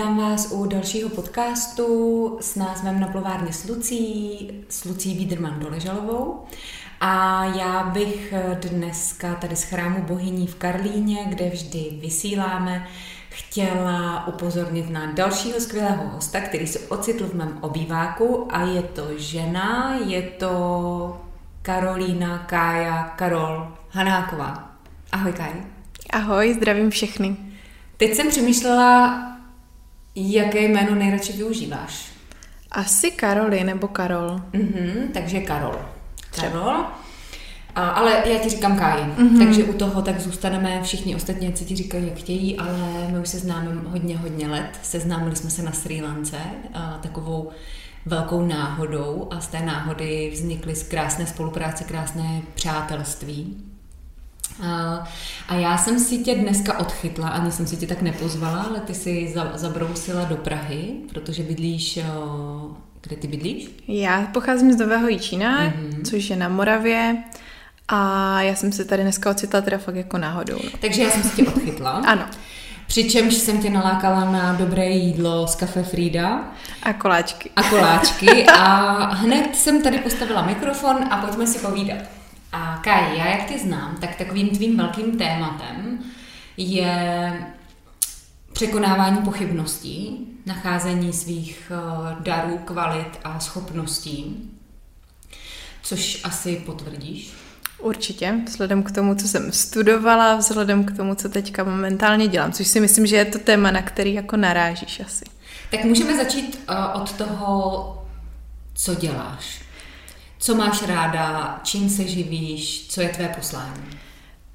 Vítám vás u dalšího podcastu s názvem Na plovárně s Lucí, s Lucí Biederman Doležalovou. A já bych dneska tady z chrámu bohyní v Karlíně, kde vždy vysíláme, chtěla upozornit na dalšího skvělého hosta, který se ocitl v mém obýváku a je to žena, je to Karolína Kája Karol Hanáková. Ahoj Káj. Ahoj, zdravím všechny. Teď jsem přemýšlela, jaké jméno nejradši využíváš. Asi Karoli nebo Karol. Mhm, takže Karol. Karol. A, ale já ti říkám Káji, mm-hmm. takže u toho tak zůstaneme všichni ostatní, co ti říkají, jak chtějí, ale my už se známe hodně, hodně let. Seznámili jsme se na Sri Lance a, takovou velkou náhodou a z té náhody vznikly z krásné spolupráce, krásné přátelství. A já jsem si tě dneska odchytla, ani jsem si tě tak nepozvala, ale ty si zabrousila do Prahy, protože bydlíš, kde ty bydlíš? Já pocházím z Nového Jičína, mm-hmm. což je na Moravě. A já jsem se tady dneska ocitla teda fakt jako náhodou. No. Takže já jsem si tě odchytla. ano. Přičemž jsem tě nalákala na dobré jídlo z Cafe Frida. A koláčky. A koláčky. A hned jsem tady postavila mikrofon a pojďme si povídat. A Kaj, já jak tě znám, tak takovým tvým velkým tématem je překonávání pochybností, nacházení svých eh, darů, kvalit a schopností, což asi potvrdíš. Určitě, vzhledem k tomu, co jsem studovala, vzhledem k tomu, co teďka momentálně dělám, což si myslím, že je to téma, na který jako narážíš asi. Tak můžeme začít uh, od toho, co děláš. Co máš ráda, čím se živíš, co je tvé poslání?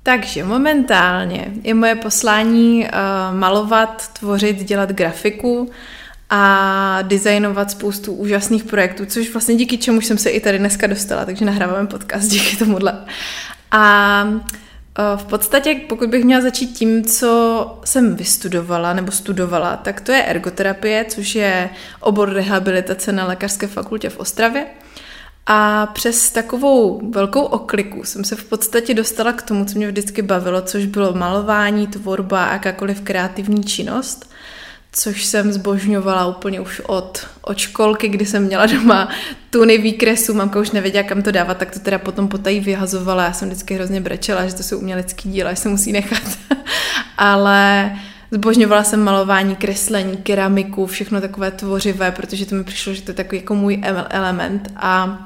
Takže momentálně je moje poslání uh, malovat, tvořit, dělat grafiku a designovat spoustu úžasných projektů, což vlastně díky čemu jsem se i tady dneska dostala, takže nahráváme podcast díky tomuhle. A uh, v podstatě, pokud bych měla začít tím, co jsem vystudovala nebo studovala, tak to je ergoterapie, což je obor rehabilitace na lékařské fakultě v Ostravě. A přes takovou velkou okliku jsem se v podstatě dostala k tomu, co mě vždycky bavilo, což bylo malování, tvorba a jakákoliv kreativní činnost, což jsem zbožňovala úplně už od, od školky, kdy jsem měla doma tuny výkresů, mamka už nevěděla, kam to dávat, tak to teda potom potají vyhazovala. Já jsem vždycky hrozně brečela, že to jsou umělecký díla, že se musí nechat. Ale Zbožňovala jsem malování, kreslení, keramiku, všechno takové tvořivé, protože to mi přišlo, že to je takový jako můj element a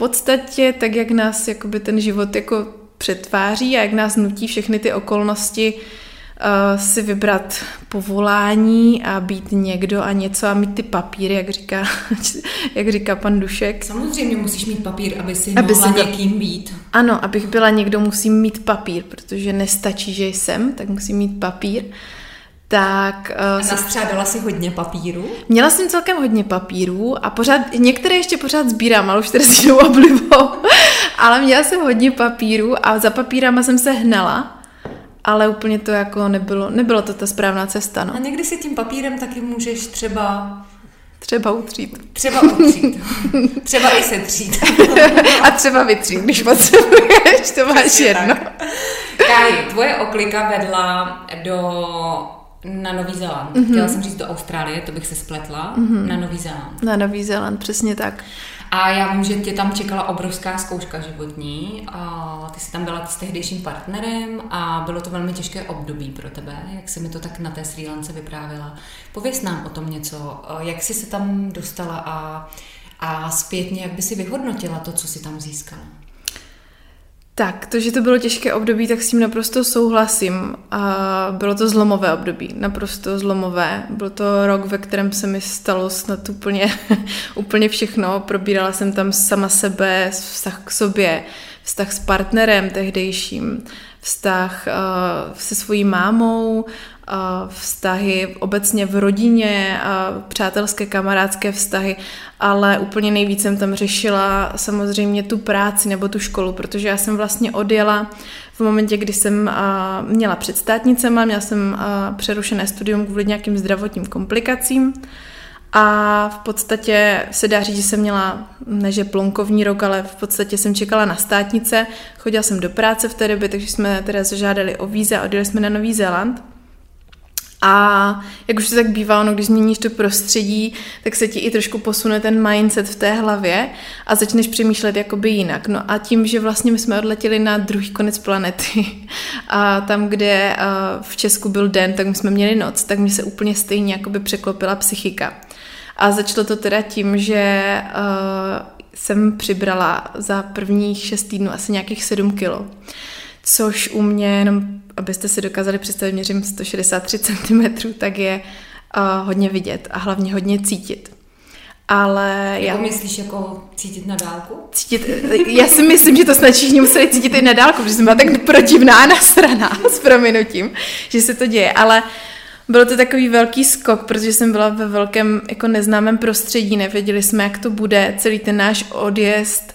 podstatě tak, jak nás jakoby ten život jako přetváří a jak nás nutí všechny ty okolnosti uh, si vybrat povolání a být někdo a něco a mít ty papíry, jak říká, jak říká pan Dušek. Samozřejmě musíš mít papír, aby si aby mohla si někým být. Ano, abych byla někdo, musím mít papír, protože nestačí, že jsem, tak musím mít papír. Tak, uh, a nastřádala si hodně papíru? Měla jsem celkem hodně papírů a pořád, některé ještě pořád sbírám, ale už tedy s oblibou. ale měla jsem hodně papíru a za papírama jsem se hnala ale úplně to jako nebylo, nebylo to ta správná cesta. No. A někdy si tím papírem taky můžeš třeba Třeba utřít. Třeba utřít. třeba i setřít. a třeba vytřít, když potřebuješ, to máš Přesně jedno. Káji, tvoje oklika vedla do na Nový Zéland. Mm-hmm. Chtěla jsem říct do Austrálie, to bych se spletla. Mm-hmm. Na Nový Zéland. Na Nový Zéland, přesně tak. A já vím, že tě tam čekala obrovská zkouška životní. A ty jsi tam byla s tehdejším partnerem a bylo to velmi těžké období pro tebe. Jak se mi to tak na té Sri Lance vyprávěla. Pověz nám o tom něco. Jak jsi se tam dostala a, a zpětně, jak by si vyhodnotila to, co jsi tam získala? Tak, to, že to bylo těžké období, tak s tím naprosto souhlasím. A bylo to zlomové období, naprosto zlomové. Byl to rok, ve kterém se mi stalo snad úplně, úplně všechno. Probírala jsem tam sama sebe, vztah k sobě, vztah s partnerem tehdejším, vztah uh, se svojí mámou, vztahy obecně v rodině, přátelské, kamarádské vztahy, ale úplně nejvíc jsem tam řešila samozřejmě tu práci nebo tu školu, protože já jsem vlastně odjela v momentě, kdy jsem měla před státnicema, měla jsem přerušené studium kvůli nějakým zdravotním komplikacím a v podstatě se dá říct, že jsem měla, neže plonkovní rok, ale v podstatě jsem čekala na státnice, chodila jsem do práce v té době, takže jsme teda zažádali o víze a odjeli jsme na Nový Zéland. A jak už to tak bývá, no, když změníš to prostředí, tak se ti i trošku posune ten mindset v té hlavě a začneš přemýšlet jakoby jinak. No a tím, že vlastně my jsme odletěli na druhý konec planety a tam, kde v Česku byl den, tak my jsme měli noc, tak mi se úplně stejně jakoby překlopila psychika. A začalo to teda tím, že uh, jsem přibrala za prvních šest týdnů asi nějakých sedm kilo což u mě, jenom abyste si dokázali představit, měřím 163 cm, tak je uh, hodně vidět a hlavně hodně cítit. Ale jako já... myslíš jako cítit na dálku? Cítit, já si myslím, že to snad všichni museli cítit i na dálku, protože jsem byla tak protivná a nasraná s prominutím, že se to děje, ale bylo to takový velký skok, protože jsem byla ve velkém jako neznámém prostředí, nevěděli jsme, jak to bude, celý ten náš odjezd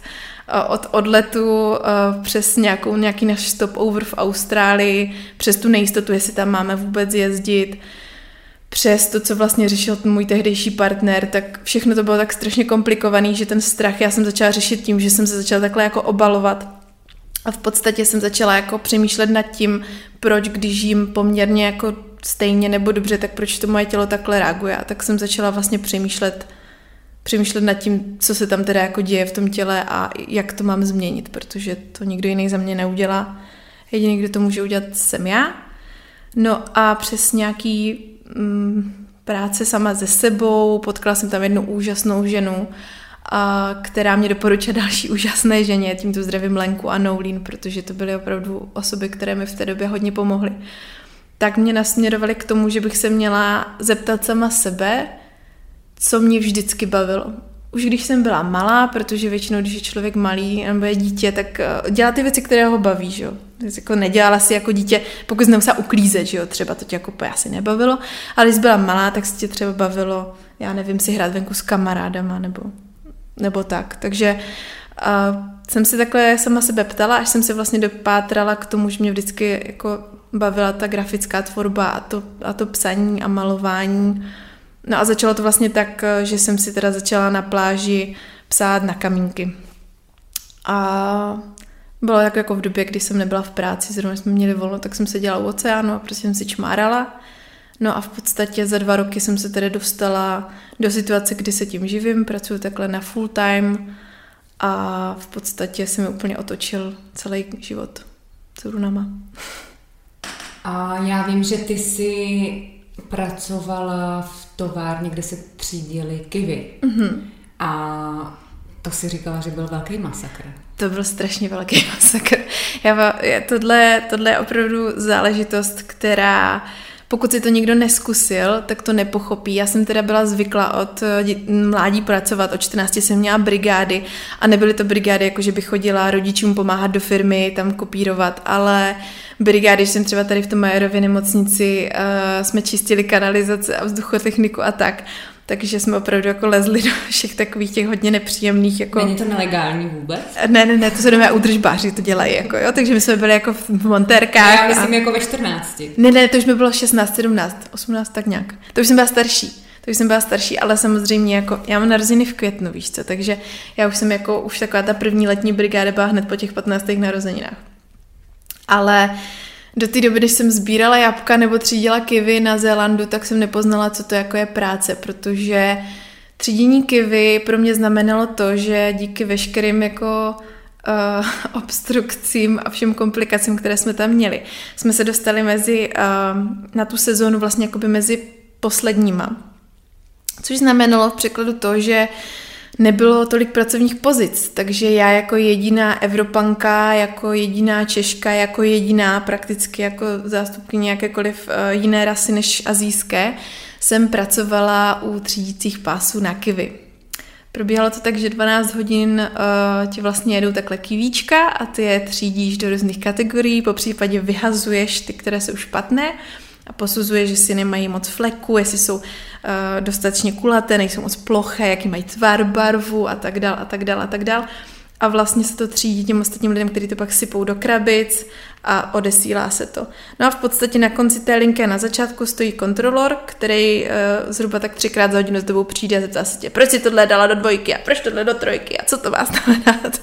od odletu přes nějakou, nějaký náš stopover v Austrálii, přes tu nejistotu, jestli tam máme vůbec jezdit, přes to, co vlastně řešil můj tehdejší partner, tak všechno to bylo tak strašně komplikovaný, že ten strach já jsem začala řešit tím, že jsem se začala takhle jako obalovat a v podstatě jsem začala jako přemýšlet nad tím, proč když jim poměrně jako stejně nebo dobře, tak proč to moje tělo takhle reaguje. A tak jsem začala vlastně přemýšlet přemýšlet nad tím, co se tam teda jako děje v tom těle a jak to mám změnit, protože to nikdo jiný za mě neudělá. Jediný, kdo to může udělat, jsem já. No a přes nějaký mm, práce sama ze sebou, potkala jsem tam jednu úžasnou ženu, a, která mě doporučila další úžasné ženě, tímto zdravím Lenku a Noulín, protože to byly opravdu osoby, které mi v té době hodně pomohly. Tak mě nasměrovali k tomu, že bych se měla zeptat sama sebe, co mě vždycky bavilo. Už když jsem byla malá, protože většinou, když je člověk malý nebo je dítě, tak eh, dělá ty věci, které ho baví, že jo. Jako nedělala si jako dítě, pokud jsem musela uklízet, že jo, třeba to tě jako asi nebavilo, ale když byla malá, tak se tě třeba bavilo, já nevím, si hrát venku s kamarádama nebo, nebo tak. Takže a jsem se takhle sama sebe ptala, až jsem se vlastně dopátrala k tomu, že mě vždycky jako bavila ta grafická tvorba a to, a to psaní a malování No a začalo to vlastně tak, eh, že jsem si teda začala na pláži psát na kamínky. A bylo jako, jako v době, kdy jsem nebyla v práci, zrovna jsme měli volno, tak jsem seděla u oceánu a prostě jsem si čmárala. No a v podstatě za dva roky jsem se tedy dostala do situace, kdy se tím živím, pracuji takhle na full time a v podstatě se mi úplně otočil celý život s runama. A já vím, že ty jsi pracovala v továrně, kde se třídily kivy. Mm-hmm. A to si říkala, že byl velký masakr. To byl strašně velký masakr. Já, tohle, tohle je opravdu záležitost, která pokud si to nikdo neskusil, tak to nepochopí. Já jsem teda byla zvykla od eh, mládí pracovat, od 14 jsem měla brigády a nebyly to brigády, jako že bych chodila rodičům pomáhat do firmy, tam kopírovat, ale brigády, když jsem třeba tady v tom Majerově nemocnici, uh, jsme čistili kanalizace a vzduchotechniku a tak, takže jsme opravdu jako lezli do všech takových těch hodně nepříjemných. Jako... Není to nelegální vůbec? Ne, ne, ne, to se jdeme údržbáři, to dělají, jako, jo, takže my jsme byli jako v montérkách. Já myslím a... jako ve 14. Ne, ne, to už mi bylo 16, 17, 18, tak nějak. To už jsem byla starší. To už jsem byla starší, ale samozřejmě jako, já mám narozeniny v květnu, víš co, takže já už jsem jako, už taková ta první letní brigáda byla hned po těch 15. narozeninách. Ale uh, do té doby, když jsem sbírala jabka nebo třídila kivy na Zélandu, tak jsem nepoznala, co to jako je práce, protože třídění kivy pro mě znamenalo to, že díky veškerým jako uh, obstrukcím a všem komplikacím, které jsme tam měli, jsme se dostali mezi, uh, na tu sezónu vlastně jakoby mezi posledníma. Což znamenalo v překladu to, že uh, nebylo tolik pracovních pozic, takže já jako jediná Evropanka, jako jediná Češka, jako jediná prakticky jako zástupkyně jakékoliv uh, jiné rasy než azijské, jsem pracovala u třídících pásů na kivy. Probíhalo to tak, že 12 hodin uh, ti vlastně jedou takhle kivíčka a ty je třídíš do různých kategorií, po případě vyhazuješ ty, které jsou špatné a posuzuje, že si nemají moc fleku, jestli jsou uh, dostatečně kulaté, nejsou moc ploché, jaký mají tvar, barvu a tak dál a tak dál a tak dál. A vlastně se to třídí těm ostatním lidem, kteří to pak sypou do krabic a odesílá se to. No a v podstatě na konci té linky na začátku stojí kontrolor, který uh, zhruba tak třikrát za hodinu s dobou přijde a zeptá se tě, proč si tohle dala do dvojky a proč tohle do trojky a co to má znamenat.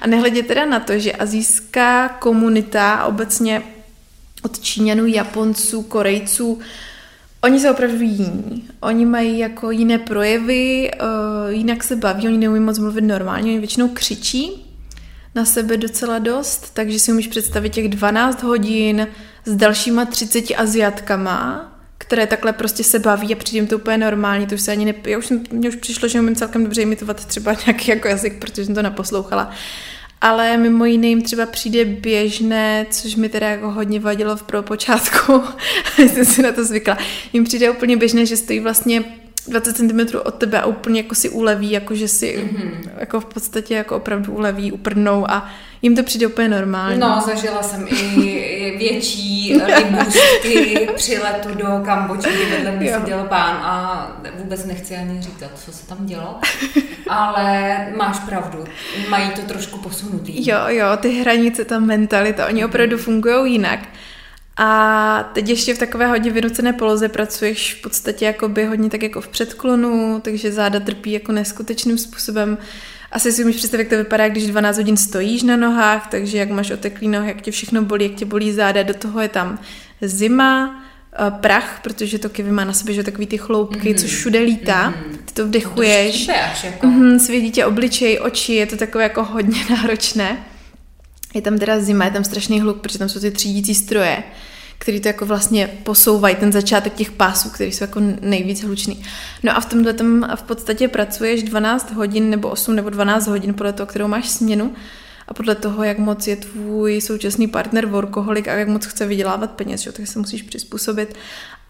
A nehledě teda na to, že azijská komunita obecně od Číňanů, Japonců, Korejců Oni jsou opravdu jiní. Oni mají jako jiné projevy, uh, jinak se baví, oni neumí moc mluvit normálně, oni většinou křičí na sebe docela dost, takže si umíš představit těch 12 hodin s dalšíma 30 Aziatkama, které takhle prostě se baví a přijde to úplně normálně, to už se ani ne... Já už mně už přišlo, že umím celkem dobře imitovat třeba nějaký jako jazyk, protože jsem to naposlouchala. Ale mimo jiné jim třeba přijde běžné, což mi teda jako hodně vadilo v počátku, jsem si na to zvykla. Jim přijde úplně běžné, že stojí vlastně 20 cm od tebe a úplně jako si uleví, jako že si mm-hmm. jako v podstatě jako opravdu uleví, uprdnou a jim to přijde úplně normálně. No, zažila jsem i větší libůstky při letu do Kambodži, kdy vedle mě seděl pán a vůbec nechci ani říkat, co se tam dělo, ale máš pravdu, mají to trošku posunutý. Jo, jo, ty hranice, ta mentalita, oni opravdu mhm. fungují jinak. A teď ještě v takové hodně vynucené poloze pracuješ v podstatě jakoby hodně tak jako v předklonu, takže záda trpí jako neskutečným způsobem. Asi si umíš představit, jak to vypadá, když 12 hodin stojíš na nohách, takže jak máš oteklý nohy, jak tě všechno bolí, jak tě bolí záda, do toho je tam zima, eh, prach, protože to kivy má na sobě že takový ty chloupky, mm-hmm. což všude lítá, mm-hmm. ty to vdechuješ, to jako. mm-hmm, svědí tě obličej, oči, je to takové jako hodně náročné. Je tam teda zima, je tam strašný hluk, protože tam jsou ty třídící stroje, který to jako vlastně posouvají, ten začátek těch pásů, který jsou jako nejvíc hlučný. No a v tomhle tam v podstatě pracuješ 12 hodin nebo 8 nebo 12 hodin podle toho, kterou máš směnu a podle toho, jak moc je tvůj současný partner workoholik a jak moc chce vydělávat peněz, že? tak se musíš přizpůsobit.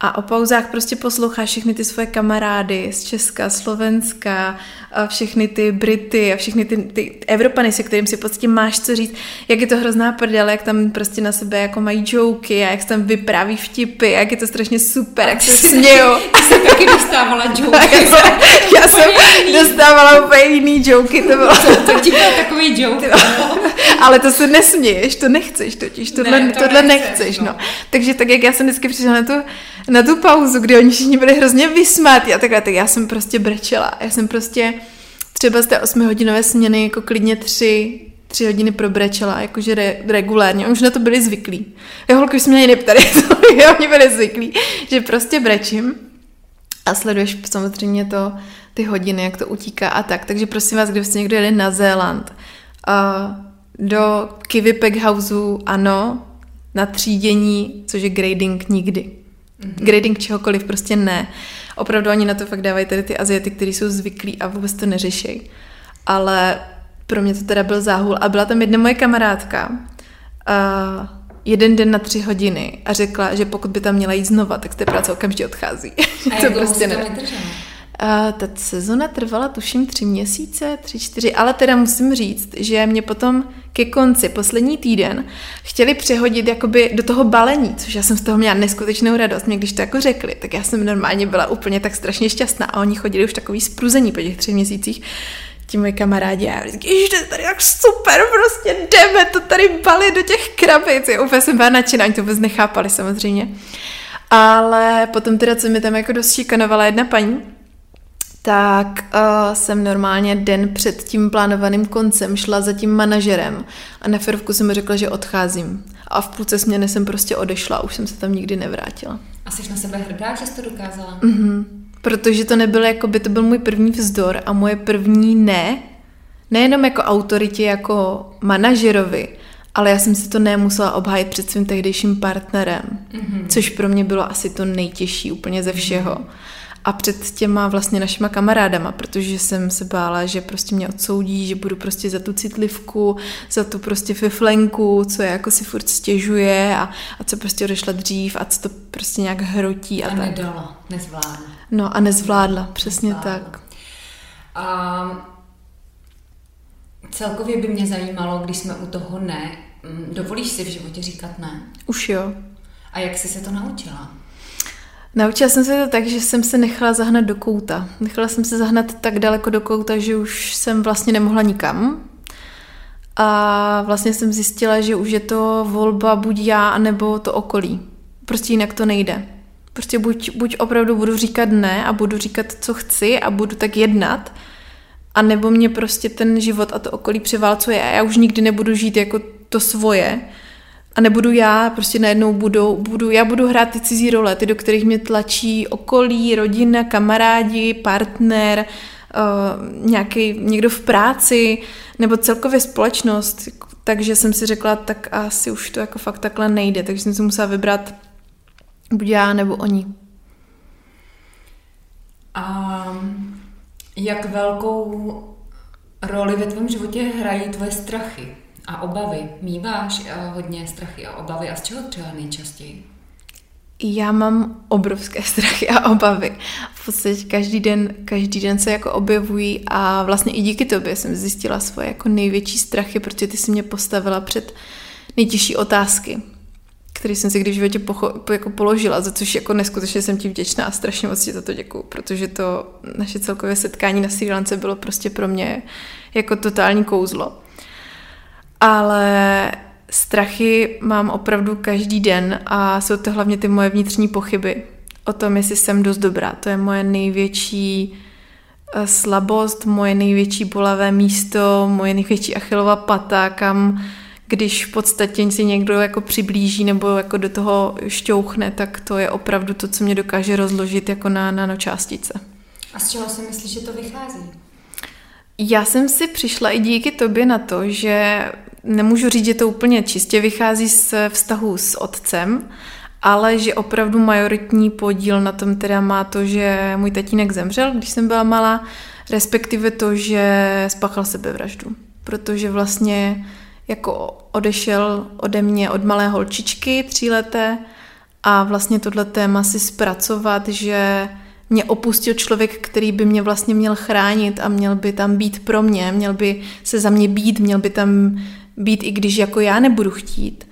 A o pauzách prostě posloucháš všechny ty svoje kamarády z Česka, Slovenska, a všechny ty Brity a všechny ty, ty Evropany, se kterým si podstatě máš co říct, jak je to hrozná prdele, jak tam prostě na sebe jako mají joky a jak se tam vypráví vtipy, jak je to strašně super, jak se smějou. Já jsem taky dostávala joky. já jsem dostávala úplně jiný joky, to bylo. To, to ti byl takový joke. Ale to se nesměješ, to nechceš totiž, tohle, ne, to tohle nechceš, nechceš, no. no. Takže tak, jak já jsem vždycky přišla na tu na tu pauzu, kdy oni všichni byli hrozně vysmátí a takhle, tak já jsem prostě brečela. Já jsem prostě třeba z té osmihodinové směny jako klidně tři, tři hodiny probrečela, jakože re, regulárně. Oni už na to byli zvyklí. Já holky už jsme mě neptali, oni byli zvyklí, že prostě brečím a sleduješ samozřejmě to, ty hodiny, jak to utíká a tak. Takže prosím vás, kdybyste někdo jeli na Zéland, uh, do Kiwi Pack Houseu, ano, na třídění, což je grading nikdy. Mm-hmm. Grading čehokoliv prostě ne. Opravdu oni na to fakt dávají tady ty Aziaty, kteří jsou zvyklí a vůbec to neřeší. Ale pro mě to teda byl záhul. A byla tam jedna moje kamarádka, uh, jeden den na tři hodiny a řekla, že pokud by tam měla jít znova, tak z té práce okamžitě odchází. A to prostě ne. Uh, ta sezona trvala tuším tři měsíce, tři, čtyři, ale teda musím říct, že mě potom ke konci, poslední týden, chtěli přehodit jakoby do toho balení, což já jsem z toho měla neskutečnou radost. Mě když to jako řekli, tak já jsem normálně byla úplně tak strašně šťastná a oni chodili už takový spruzení po těch třech měsících ti moji kamarádi a já ježiš, to je tady jak super, prostě jdeme to tady balit do těch krabic. Já úplně jsem byla nadšená, oni to vůbec nechápali samozřejmě. Ale potom teda, co mi tam jako dost šikanovala jedna paní, tak uh, jsem normálně den před tím plánovaným koncem šla za tím manažerem a na ferovku jsem mu řekla, že odcházím. A v půlce směny jsem prostě odešla, už jsem se tam nikdy nevrátila. A jsi na sebe hrdá, že jsi to dokázala? Mhm. Protože to nebylo jako by to byl můj první vzdor a moje první ne, nejenom jako autoritě, jako manažerovi, ale já jsem si to nemusela obhájit před svým tehdejším partnerem, mm-hmm. což pro mě bylo asi to nejtěžší úplně ze všeho. Mm-hmm a před těma vlastně našima kamarádama, protože jsem se bála, že prostě mě odsoudí, že budu prostě za tu citlivku, za tu prostě fiflenku, co je jako si furt stěžuje a, a co prostě odešla dřív a co to prostě nějak hrotí. A, a tak. nedala, nezvládla. No a nezvládla, přesně nezvládla. tak. A celkově by mě zajímalo, když jsme u toho ne, mm, dovolíš si v životě říkat ne? Už jo. A jak jsi se to naučila? Naučila jsem se to tak, že jsem se nechala zahnat do kouta. Nechala jsem se zahnat tak daleko do kouta, že už jsem vlastně nemohla nikam. A vlastně jsem zjistila, že už je to volba buď já, nebo to okolí. Prostě jinak to nejde. Prostě buď, buď opravdu budu říkat ne a budu říkat, co chci a budu tak jednat, a nebo mě prostě ten život a to okolí převálcuje a já už nikdy nebudu žít jako to svoje, a nebudu já, prostě najednou budu, budu, já budu hrát ty cizí role, ty, do kterých mě tlačí okolí, rodina, kamarádi, partner, uh, nějaký, někdo v práci, nebo celkově společnost. Takže jsem si řekla, tak asi už to jako fakt takhle nejde, takže jsem si musela vybrat buď já nebo oni. A jak velkou roli ve tvém životě hrají tvoje strachy a obavy? Míváš eh, hodně strachy a obavy a z čeho třeba nejčastěji? Já mám obrovské strachy a obavy. V podstatě každý den, každý den se jako objevují a vlastně i díky tobě jsem zjistila svoje jako největší strachy, protože ty si mě postavila před nejtěžší otázky, které jsem si když v životě pocho- jako položila, za což jako neskutečně jsem ti vděčná a strašně moc ti za to děkuju, protože to naše celkové setkání na Sri Lance bylo prostě pro mě jako totální kouzlo. Ale strachy mám opravdu každý den a jsou to hlavně ty moje vnitřní pochyby o tom, jestli jsem dost dobrá. To je moje největší eh, slabost, moje největší bolavé místo, moje největší achilová pata, kam když v podstatě si někdo jako přiblíží nebo jako do toho šťouchne, tak to je opravdu to, co mě dokáže rozložit jako na nanočástice. A z čeho si myslíš, že to vychází? Já jsem si přišla i díky tobě na to, že nemůžu říct, že to úplně čistě vychází z vztahu s otcem, ale že opravdu majoritní podíl na tom teda má to, že můj tatínek zemřel, když jsem byla malá, respektive to, že spáchal sebevraždu. Protože vlastně jako odešel ode mě od malé holčičky tříleté a vlastně tohle téma si zpracovat, že mě opustil člověk, který by mě vlastně měl chránit a měl by tam být pro mě, měl by se za mě být, měl by tam být, i když jako já nebudu chtít,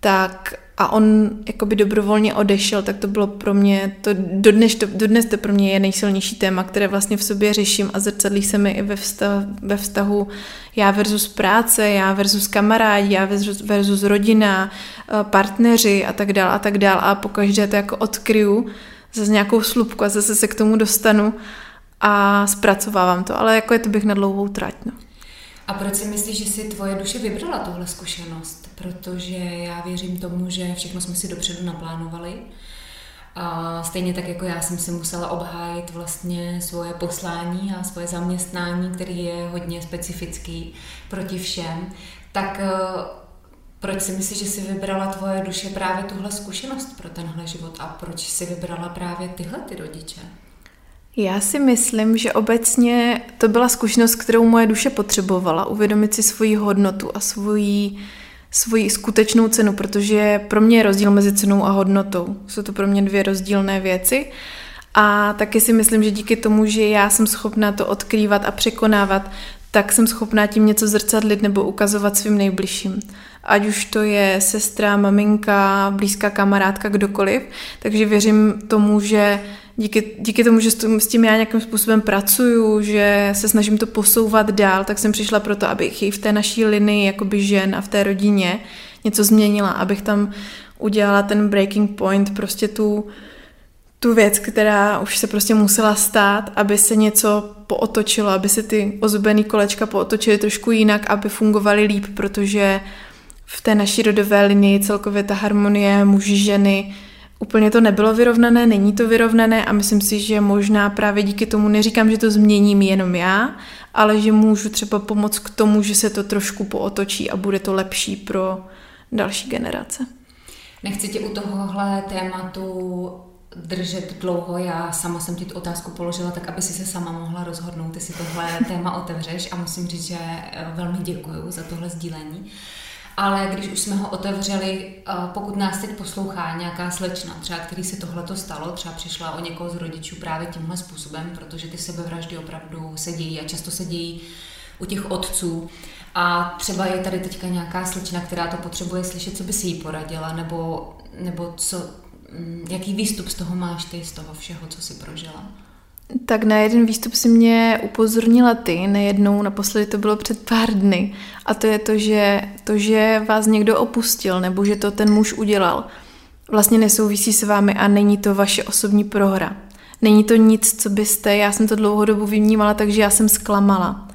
tak a on jakoby dobrovolně odešel, tak to bylo pro mě, to dodnes, to, dodnes to pro mě je nejsilnější téma, které vlastně v sobě řeším a zrcadlí se mi i ve, vztah, ve vztahu já versus práce, já versus kamarádi, já versus, versus rodina, eh, partneři a tak dál a tak dál a pokaždé to jako odkryju zase nějakou slupku a zase se k tomu dostanu a zpracovávám to, ale jako je to bych na dlouhou trať. No. A proč si myslíš, že si tvoje duše vybrala tuhle zkušenost? Protože já věřím tomu, že všechno jsme si dopředu naplánovali. A stejně tak jako já jsem si musela obhájit vlastně svoje poslání a svoje zaměstnání, který je hodně specifický proti všem, tak eh, proč si myslíš, že si vybrala tvoje duše právě tuhle zkušenost pro tenhle život a proč si vybrala právě tyhle ty rodiče? Já si myslím, že obecně to byla zkušenost, kterou moje duše potřebovala, uvědomit si svoji hodnotu a svoji, svoji skutečnou cenu, protože pro mě je rozdíl mezi cenou a hodnotou. Jsou to pro mě dvě rozdílné věci. A taky si myslím, že díky tomu, že já jsem schopná to odkrývat a překonávat, tak jsem schopná tím něco zrcadlit nebo ukazovat svým nejbližším. Ať už to je sestra, maminka, blízká kamarádka, kdokoliv. Takže věřím tomu, že díky, díky tomu, že s tím já nějakým způsobem pracuju, že se snažím to posouvat dál, tak jsem přišla proto, abych i v té naší linii jakoby žen a v té rodině něco změnila, abych tam udělala ten breaking point, prostě tu, tu věc, která už se prostě musela stát, aby se něco pootočilo, aby se ty ozubený kolečka pootočily trošku jinak, aby fungovaly líp, protože v té naší rodové linii celkově ta harmonie muži, ženy Úplně to nebylo vyrovnané, není to vyrovnané a myslím si, že možná právě díky tomu neříkám, že to změním jenom já, ale že můžu třeba pomoct k tomu, že se to trošku pootočí a bude to lepší pro další generace. Nechci tě u tohohle tématu držet dlouho. Já sama jsem ti tu otázku položila tak, aby si se sama mohla rozhodnout, jestli tohle téma otevřeš a musím říct, že velmi děkuji za tohle sdílení ale když už jsme ho otevřeli, eh, pokud nás teď poslouchá nějaká slečna, třeba který se tohle to stalo, třeba přišla o někoho z rodičů právě tímhle způsobem, protože ty sebevraždy opravdu se dějí a často se dějí u těch otců. A třeba je tady teďka nějaká slečna, která to potřebuje slyšet, co by si jí poradila, nebo, nebo co, mm, jaký výstup z toho máš ty, z toho všeho, co si prožila? Tak na jeden výstup si mě upozornila ty, nejednou, naposledy to bylo před pár dny. A to je to, že to, že vás někdo opustil, nebo že to ten muž udělal, vlastně nesouvisí s vámi a není to vaše osobní prohra. Není to nic, co byste, já jsem to dlouhodobu vnímala, takže já jsem zklamala.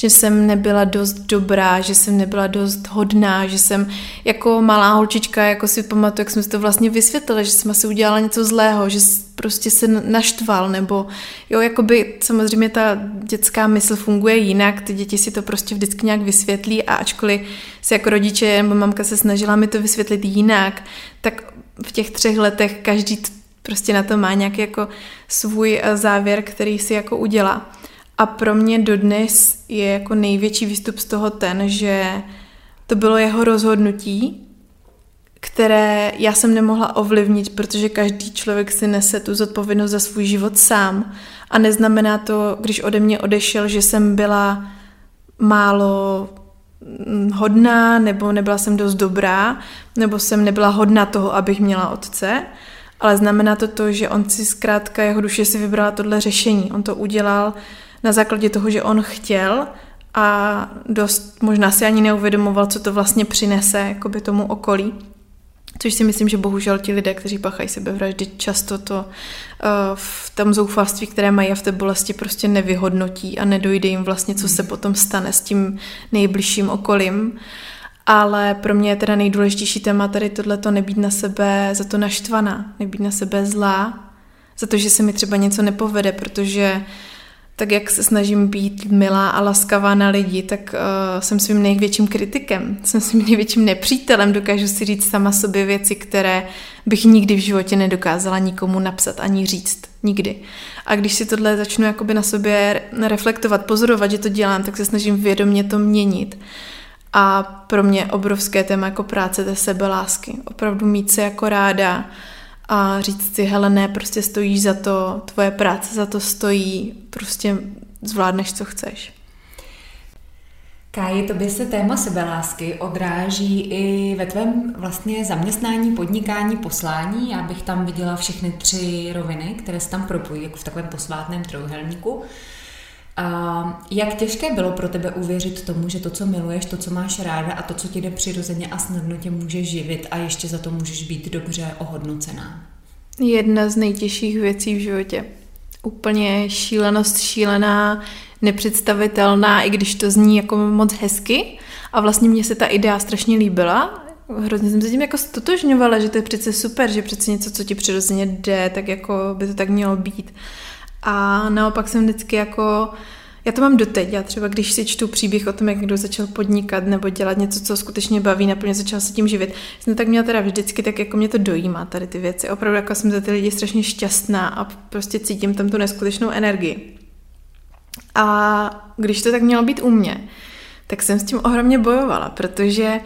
Že jsem nebyla dost dobrá, že jsem nebyla dost hodná, že jsem jako malá holčička, jako si pamatuju, jak jsem si to vlastně vysvětlila, že jsem asi udělala něco zlého, že prostě se naštval, nebo jo, jakoby samozřejmě ta dětská mysl funguje jinak, ty děti si to prostě vždycky nějak vysvětlí a ačkoliv si jako rodiče nebo mamka se snažila mi to vysvětlit jinak, tak v těch třech letech každý prostě na to má nějaký jako svůj eh, závěr, který si jako udělá. A pro mě dodnes je jako největší výstup z toho ten, že to bylo jeho rozhodnutí, které já jsem nemohla ovlivnit, protože každý člověk si nese tu zodpovědnost za svůj život sám. A neznamená to, když ode mě odešel, že jsem byla málo mm, hodná, nebo nebyla jsem dost dobrá, nebo jsem nebyla hodná toho, abych měla otce, ale znamená to to, že on si zkrátka, jeho duše si vybrala tohle řešení. On to udělal na základě toho, že on chtěl a dost možná si ani neuvědomoval, co to vlastně přinese jakoby tomu okolí. Což si myslím, že bohužel ti lidé, kteří pachají sebevraždy, často to uh, v tom zoufalství, které mají a v té bolesti prostě nevyhodnotí a nedojde jim vlastně, co se potom stane s tím nejbližším okolím. Ale pro mě je teda nejdůležitější téma tady tohleto nebýt na sebe za to naštvaná, nebýt na sebe zlá, za to, že se mi třeba něco nepovede, protože tak jak se snažím být milá a laskavá na lidi, tak uh, jsem svým největším kritikem, jsem svým největším nepřítelem, dokážu si říct sama sobě věci, které bych nikdy v životě nedokázala nikomu napsat ani říct. Nikdy. A když si tohle začnu jakoby na sobě reflektovat, pozorovat, že to dělám, tak se snažím vědomě to měnit. A pro mě obrovské téma jako práce té sebelásky. Opravdu mít se jako ráda, a říct si, hele ne, prostě stojíš za to, tvoje práce za to stojí, prostě zvládneš, co chceš. Káji, tobě se téma sebelásky odráží i ve tvém vlastně zaměstnání, podnikání, poslání. Já bych tam viděla všechny tři roviny, které se tam propojí, jako v takovém posvátném trojuhelníku. A jak těžké bylo pro tebe uvěřit tomu, že to, co miluješ, to, co máš ráda a to, co ti jde přirozeně a snadno tě může živit a ještě za to můžeš být dobře ohodnocená? Jedna z nejtěžších věcí v životě. Úplně šílenost šílená, nepředstavitelná, i když to zní jako moc hezky. A vlastně mně se ta idea strašně líbila. Hrozně jsem se tím jako stotožňovala, že to je přece super, že přece něco, co ti přirozeně jde, tak jako by to tak mělo být. A naopak jsem vždycky jako, já to mám doteď, já třeba když si čtu příběh o tom, jak někdo začal podnikat nebo dělat něco, co skutečně baví, naplně začal se tím živit, jsem tak měla teda vždycky, tak jako mě to dojímá tady ty věci. Opravdu jako jsem za ty lidi strašně šťastná a prostě cítím tam tu neskutečnou energii. A když to tak mělo být u mě, tak jsem s tím ohromně bojovala, protože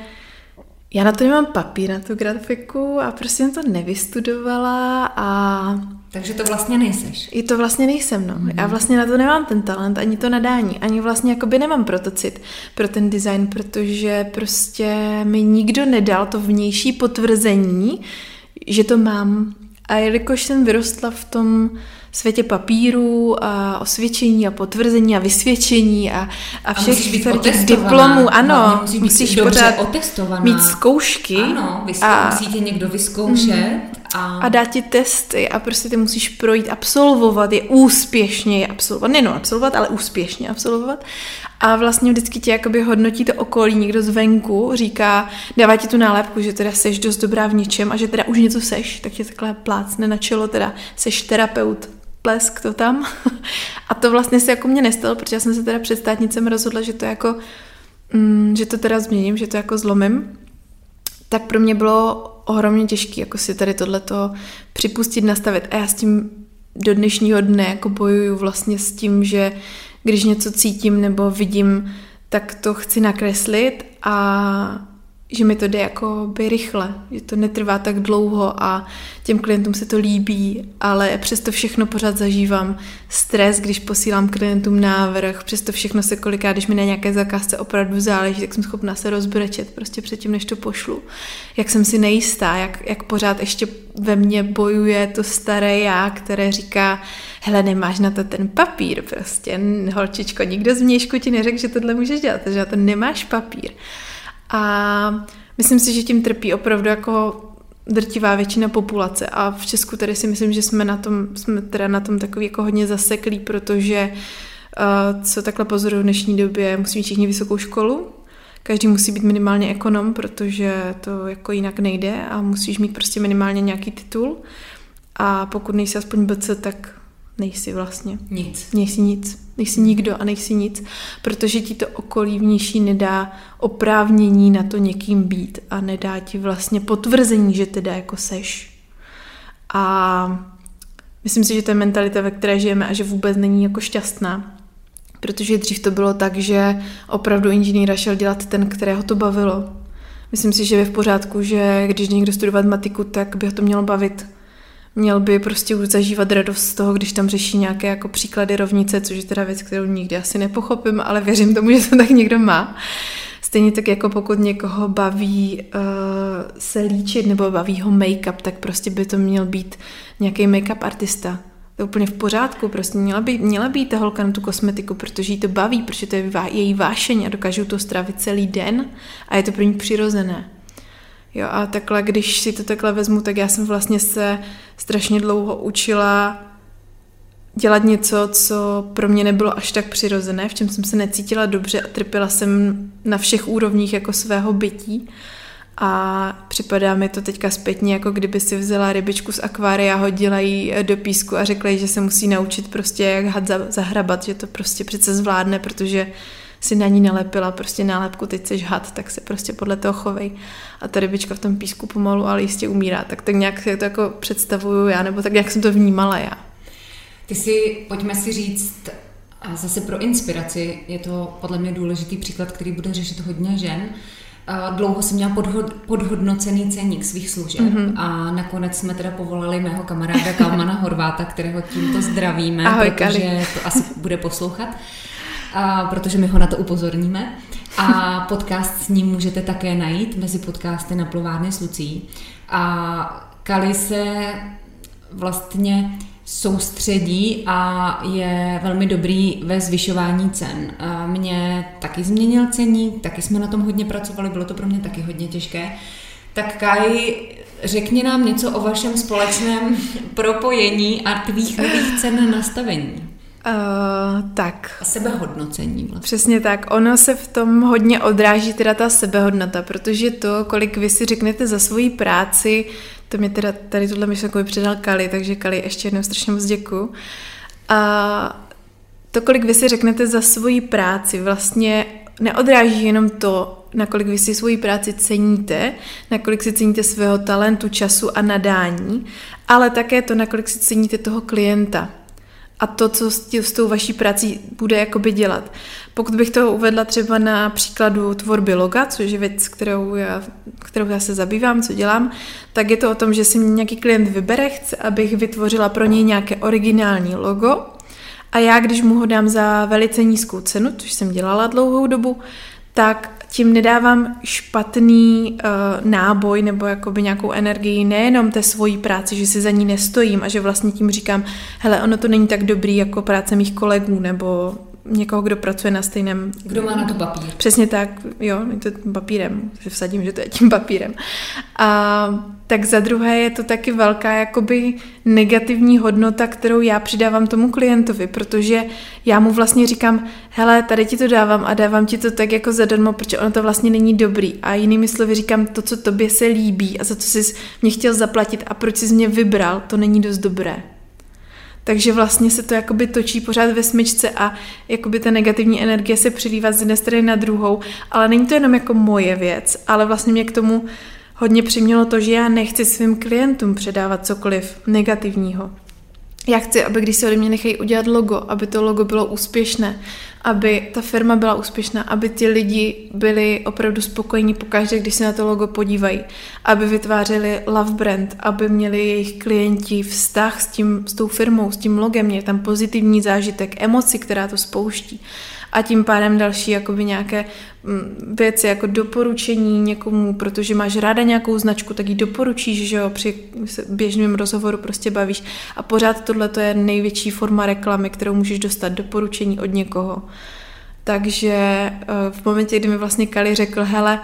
já na to nemám papír, na tu grafiku a prostě jsem to nevystudovala a... Takže to vlastně nejseš. I to vlastně nejsem, no. Mm. Já vlastně na to nemám ten talent, ani to nadání, ani vlastně jakoby nemám protocit pro ten design, protože prostě mi nikdo nedal to vnější potvrzení, že to mám. A jelikož jsem vyrostla v tom světě papíru a osvědčení a potvrzení a vysvědčení a, a všech a těch diplomů. Ano, musí musíš pořád otestovaná. mít zkoušky. Ano, vyskou, a, musí tě někdo vyzkoušet. Mm, a... a dát ti testy a prostě ty musíš projít, absolvovat je úspěšně je absolvovat. Nejenom absolvovat, ale úspěšně absolvovat. A vlastně vždycky tě jakoby hodnotí to okolí, někdo zvenku říká, dává ti tu nálepku, že teda seš dost dobrá v něčem a že teda už něco seš, tak tě takhle plácne na čelo, teda seš terapeut, plesk to tam. A to vlastně se jako mě nestalo, protože já jsem se teda před státnicem rozhodla, že to jako, mm, že to teda změním, že to jako zlomím. Tak pro mě bylo ohromně těžké jako si tady tohleto připustit, nastavit. A já s tím do dnešního dne jako bojuju vlastně s tím, že když něco cítím nebo vidím, tak to chci nakreslit a že mi to jde jako by rychle, že to netrvá tak dlouho a těm klientům se to líbí, ale přesto všechno pořád zažívám stres, když posílám klientům návrh, přesto všechno se kolikrát, když mi na nějaké zakázce opravdu záleží, tak jsem schopná se rozbrečet prostě předtím, než to pošlu. Jak jsem si nejistá, jak, jak pořád ještě ve mně bojuje to staré já, které říká, hele, nemáš na to ten papír prostě, holčičko, nikdo z mějšku ti neřekl, že tohle můžeš dělat, že na to nemáš papír. A myslím si, že tím trpí opravdu jako drtivá většina populace a v Česku tady si myslím, že jsme na tom, jsme teda na tom takový jako hodně zaseklí, protože co takhle pozoruju v dnešní době, musí mít všichni vysokou školu, každý musí být minimálně ekonom, protože to jako jinak nejde a musíš mít prostě minimálně nějaký titul a pokud nejsi aspoň BC, tak nejsi vlastně. Nic. Nejsi nic. Nejsi nikdo a nejsi nic, protože ti to okolí vnější nedá oprávnění na to někým být a nedá ti vlastně potvrzení, že teda jako seš. A myslím si, že to je mentalita, ve které žijeme a že vůbec není jako šťastná. Protože dřív to bylo tak, že opravdu inženýra šel dělat ten, kterého to bavilo. Myslím si, že je v pořádku, že když někdo studovat matiku, tak by ho to mělo bavit měl by prostě už zažívat radost z toho, když tam řeší nějaké jako příklady rovnice, což je teda věc, kterou nikdy asi nepochopím, ale věřím tomu, že to tak někdo má. Stejně tak jako pokud někoho baví uh, se líčit nebo baví ho make-up, tak prostě by to měl být nějaký make-up artista. To je úplně v pořádku, prostě měla by, měla být ta holka na tu kosmetiku, protože jí to baví, protože to je její vášeň a dokážou to strávit celý den a je to pro ní přirozené. Jo, a takhle, když si to takhle vezmu, tak já jsem vlastně se strašně dlouho učila dělat něco, co pro mě nebylo až tak přirozené, v čem jsem se necítila dobře a trpěla jsem na všech úrovních jako svého bytí. A připadá mi to teďka zpětně, jako kdyby si vzala rybičku z akvária, hodila ji do písku a řekla jí, že se musí naučit prostě jak had zahrabat, že to prostě přece zvládne, protože si na ní nalepila prostě nálepku, teď seš had, tak se prostě podle toho chovej. A ta rybička v tom písku pomalu, ale jistě umírá. Tak tak nějak to jako představuju já, nebo tak nějak jsem to vnímala já. Ty si, pojďme si říct, a zase pro inspiraci, je to podle mě důležitý příklad, který bude řešit hodně žen, Dlouho jsem měla podhod, podhodnocený ceník svých služeb mm-hmm. a nakonec jsme teda povolali mého kamaráda Kalmana Horváta, kterého tímto zdravíme, Ahoj, protože Kali. to asi bude poslouchat a, protože my ho na to upozorníme. A podcast s ním můžete také najít mezi podcasty na plovárně s Lucí. A Kali se vlastně soustředí a je velmi dobrý ve zvyšování cen. Mě taky změnil ceník, taky jsme na tom hodně pracovali, bylo to pro mě taky hodně těžké. Tak Kai, řekni nám něco o vašem společném propojení a tvých nových cen nastavení. Uh, tak. A sebehodnocení vlastně. Přesně tak. Ono se v tom hodně odráží teda ta sebehodnota, protože to, kolik vy si řeknete za svoji práci, to mě teda tady tohle myšlenku předal Kali, takže Kali ještě jednou strašně moc děkuju. A to, kolik vy si řeknete za svoji práci, vlastně neodráží jenom to, nakolik vy si svoji práci ceníte, nakolik si ceníte svého talentu, času a nadání, ale také to, nakolik si ceníte toho klienta a to, co s, tí, s tou vaší prací bude jakoby dělat. Pokud bych to uvedla třeba na příkladu tvorby loga, což je věc, kterou já, kterou já se zabývám, co dělám, tak je to o tom, že si mě nějaký klient vybere, chce, abych vytvořila pro něj nějaké originální logo a já, když mu ho dám za velice nízkou cenu, což jsem dělala dlouhou dobu, tak tím nedávám špatný uh, náboj nebo jakoby nějakou energii nejenom té svojí práci, že si za ní nestojím a že vlastně tím říkám, hele, ono to není tak dobrý jako práce mých kolegů nebo někoho, kdo pracuje na stejném... Kdo má na to papír. Přesně tak, jo, je to tím papírem, že vsadím, že to je tím papírem. A tak za druhé je to taky velká jakoby negativní hodnota, kterou já přidávám tomu klientovi, protože já mu vlastně říkám, hele, tady ti to dávám a dávám ti to tak jako zadarmo, protože ono to vlastně není dobrý. A jinými slovy říkám, to, co tobě se líbí a za to jsi mě chtěl zaplatit a proč jsi mě vybral, to není dost dobré. Takže vlastně se to jakoby točí pořád ve smyčce a jakoby ta negativní energie se přilívá z jedné strany na druhou, ale není to jenom jako moje věc, ale vlastně mě k tomu hodně přimělo to, že já nechci svým klientům předávat cokoliv negativního. Já chci, aby když se ode mě nechají udělat logo, aby to logo bylo úspěšné, aby ta firma byla úspěšná, aby ti lidi byli opravdu spokojení pokaždé, když se na to logo podívají, aby vytvářeli love brand, aby měli jejich klienti vztah s, tím, s tou firmou, s tím logem, měli tam pozitivní zážitek, emoci, která to spouští a tím pádem další jakoby nějaké mm, věci jako doporučení někomu, protože máš ráda nějakou značku, tak ji doporučíš, že jo, při běžném rozhovoru prostě bavíš a pořád tohle to je největší forma reklamy, kterou můžeš dostat, doporučení od někoho. Takže eh, v momentě, kdy mi vlastně Kali řekl, hele,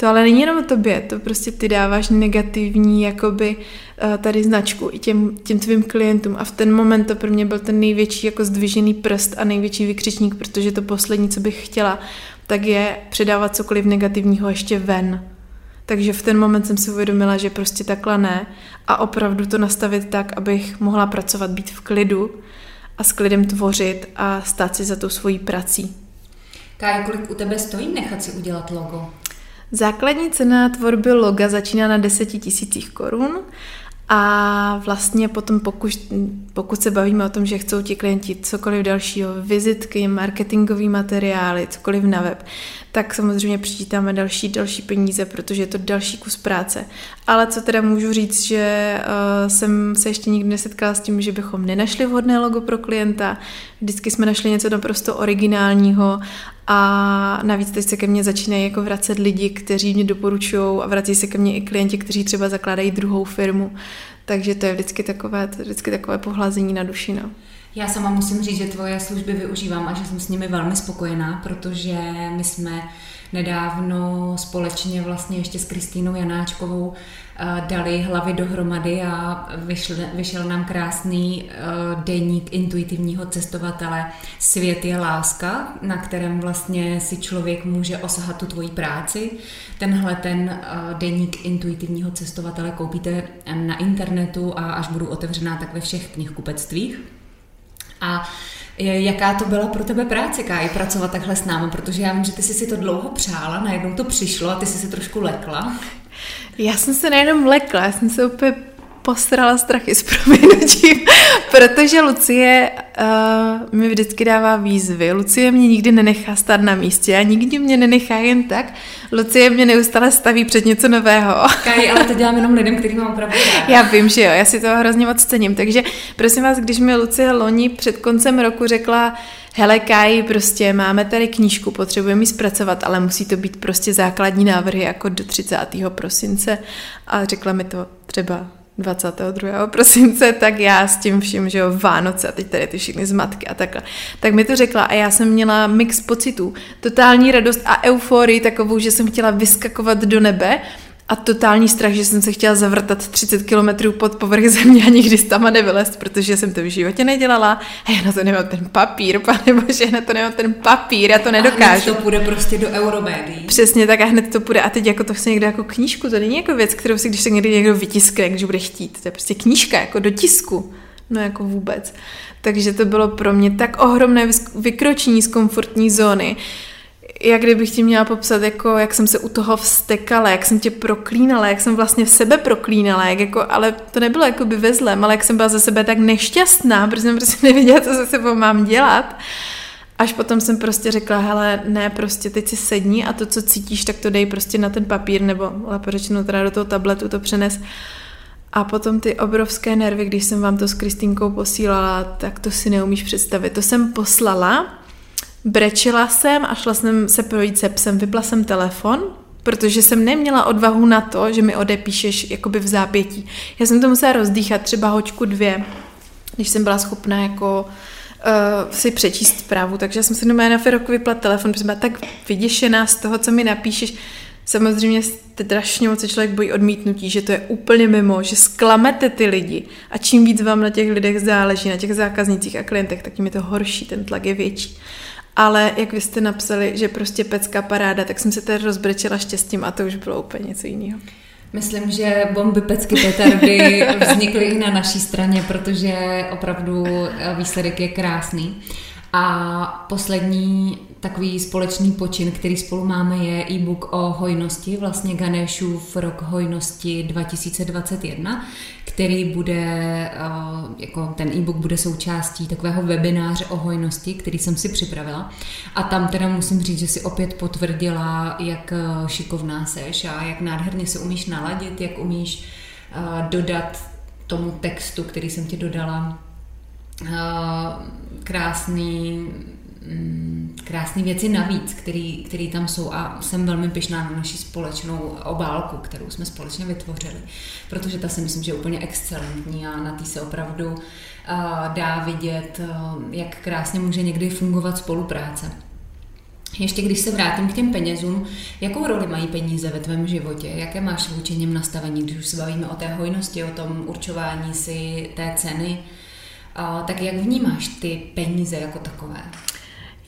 To ale není jenom o tobě, to prostě ty dáváš negativní jakoby eh, tady značku i těm, těm tvým klientům a v ten moment to pro mě byl ten největší jako zdvižený prst a největší vykřičník, protože to poslední, co bych chtěla, tak je předávat cokoliv negativního ještě ven. Takže v ten moment jsem si uvědomila, že prostě takhle ne a opravdu to nastavit tak, abych mohla pracovat, být v klidu a s klidem tvořit a stát si za tou svojí prací. Kája, kolik u tebe stojí nechat si udělat logo? Základní cena tvorby loga začíná na 10 tisících korun a vlastně potom, pokud, pokud se bavíme o tom, že chcou ti klienti cokoliv dalšího, vizitky, marketingové materiály, cokoliv na web, tak samozřejmě přičítáme další, další peníze, protože je to další kus práce. Ale co teda můžu říct, že uh, jsem se ještě nikdy nesetkala s tím, že bychom nenašli vhodné logo pro klienta. Vždycky jsme našli něco naprosto originálního a navíc teď se ke mně začínají jako vracet lidi, kteří mě doporučují a vrací se ke mně i klienti, kteří třeba zakládají druhou firmu. Takže to je vždycky takové, to je vždycky takové pohlazení na duši. No. Já sama musím říct, že tvoje služby využívám a že jsem s nimi velmi spokojená, protože my jsme nedávno společně vlastně ještě s Kristýnou Janáčkovou eh, dali hlavy dohromady a vyšel, vyšel nám krásný eh, deník intuitivního cestovatele Svět je láska, na kterém vlastně si člověk může osahat tu tvoji práci. Tenhle ten eh, deník intuitivního cestovatele koupíte na internetu a až budu otevřená, tak ve všech knihkupectvích. A jaká to byla pro tebe práce, Káji, pracovat takhle s námi, protože já vím, že ty jsi si to dlouho přála, najednou to přišlo a ty jsi se trošku lekla. Já jsem se nejenom lekla, já jsem se úplně posrala strachy s proměnutím, protože Lucie uh, mi vždycky dává výzvy. Lucie mě nikdy nenechá stát na místě a nikdy mě nenechá jen tak. Lucie mě neustále staví před něco nového. Kaj, ale to dělám jenom lidem, který mám opravdu Já vím, že jo, já si to hrozně moc cením. Takže prosím vás, když mi Lucie loni před koncem roku řekla, hele Kai, prostě máme tady knížku, potřebujeme ji zpracovat, ale musí to být prostě základní návrhy jako do 30. prosince a řekla mi to třeba 22. prosince, tak já s tím vším, že jo, Vánoce a teď tady ty všechny zmatky a takhle. Tak mi to řekla a já jsem měla mix pocitů. Totální radost a euforii takovou, že jsem chtěla vyskakovat do nebe a totální strach, že jsem se chtěla zavrtat 30 kilometrů pod povrch země a nikdy z tam nevylézt, protože jsem to v životě nedělala a já na to nemám ten papír, pane bože, na to nemám ten papír, já to nedokážu. A hned to půjde prostě do euromédií. Přesně tak a hned to půjde a teď jako to chce někdo jako knížku, to není jako věc, kterou si když se někdy někdo vytiskne, když bude chtít, to je prostě knížka jako do tisku, no jako vůbec. Takže to bylo pro mě tak ohromné vykročení z komfortní zóny, jak kdybych ti měla popsat, jako, jak jsem se u toho vstekala, jak jsem tě proklínala, jak jsem vlastně v sebe proklínala, jak jako, ale to nebylo jako by ve zlém, ale jak jsem byla ze sebe tak nešťastná, protože jsem prostě nevěděla, co se sebou mám dělat. Až potom jsem prostě řekla, hele, ne, prostě teď si sedni a to, co cítíš, tak to dej prostě na ten papír, nebo lépe řečeno teda do toho tabletu to přenes. A potom ty obrovské nervy, když jsem vám to s Kristýnkou posílala, tak to si neumíš představit. To jsem poslala Brečela jsem a šla jsem se projít se psem, vypla jsem telefon, protože jsem neměla odvahu na to, že mi odepíšeš jakoby v zápětí. Já jsem to musela rozdýchat třeba hočku dvě, když jsem byla schopná jako uh, si přečíst zprávu, takže jsem si doma na Feroku vypla telefon, protože byla tak vyděšená z toho, co mi napíšeš. Samozřejmě strašně moc se člověk bojí odmítnutí, že to je úplně mimo, že sklamete ty lidi a čím víc vám na těch lidech záleží, na těch zákaznicích a klientech, tak tím je to horší, ten tlak je větší ale jak vy jste napsali, že prostě pecka paráda, tak jsem se tady rozbrečela štěstím a to už bylo úplně něco jiného. Myslím, že bomby, pecky, petardy vznikly i na naší straně, protože opravdu výsledek je krásný. A poslední takový společný počin, který spolu máme, je e-book o hojnosti, vlastně Ganeshův rok hojnosti 2021, který bude, eh, jako ten e-book bude součástí takového webináře o hojnosti, který jsem si připravila. A tam teda musím říct, že si opět potvrdila, jak eh, šikovná seš a jak nádherně se umíš naladit, jak umíš eh, dodat tomu textu, který jsem ti dodala, krásný krásné věci navíc, který, který tam jsou a jsem velmi pyšná na naši společnou obálku, kterou jsme společně vytvořili, protože ta si myslím, že je úplně excelentní a na té se opravdu uh, dá vidět, uh, jak krásně může někdy fungovat spolupráce. Ještě když se vrátím k těm penězům, Jakou roli mají peníze ve tvém životě? Jaké máš vůči něm nastavení, když už se bavíme o té hojnosti, o tom určování si té ceny? A, tak jak vnímáš ty peníze jako takové?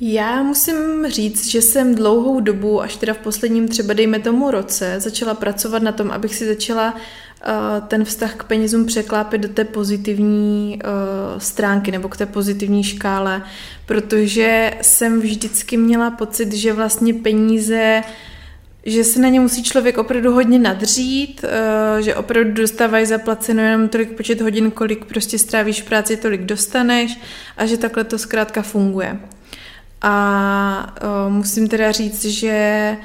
Já musím říct, že jsem dlouhou dobu, až teda v posledním třeba dejme tomu roce, začala pracovat na tom, abych si začala uh, ten vztah k penězům překlápit do té pozitivní uh, stránky nebo k té pozitivní škále, protože jsem vždycky měla pocit, že vlastně peníze že se na ně musí člověk opravdu hodně nadřít, uh, že opravdu dostávají zaplaceno jenom tolik počet hodin, kolik prostě strávíš práci, tolik dostaneš a že takhle to zkrátka funguje. A uh, musím teda říct, že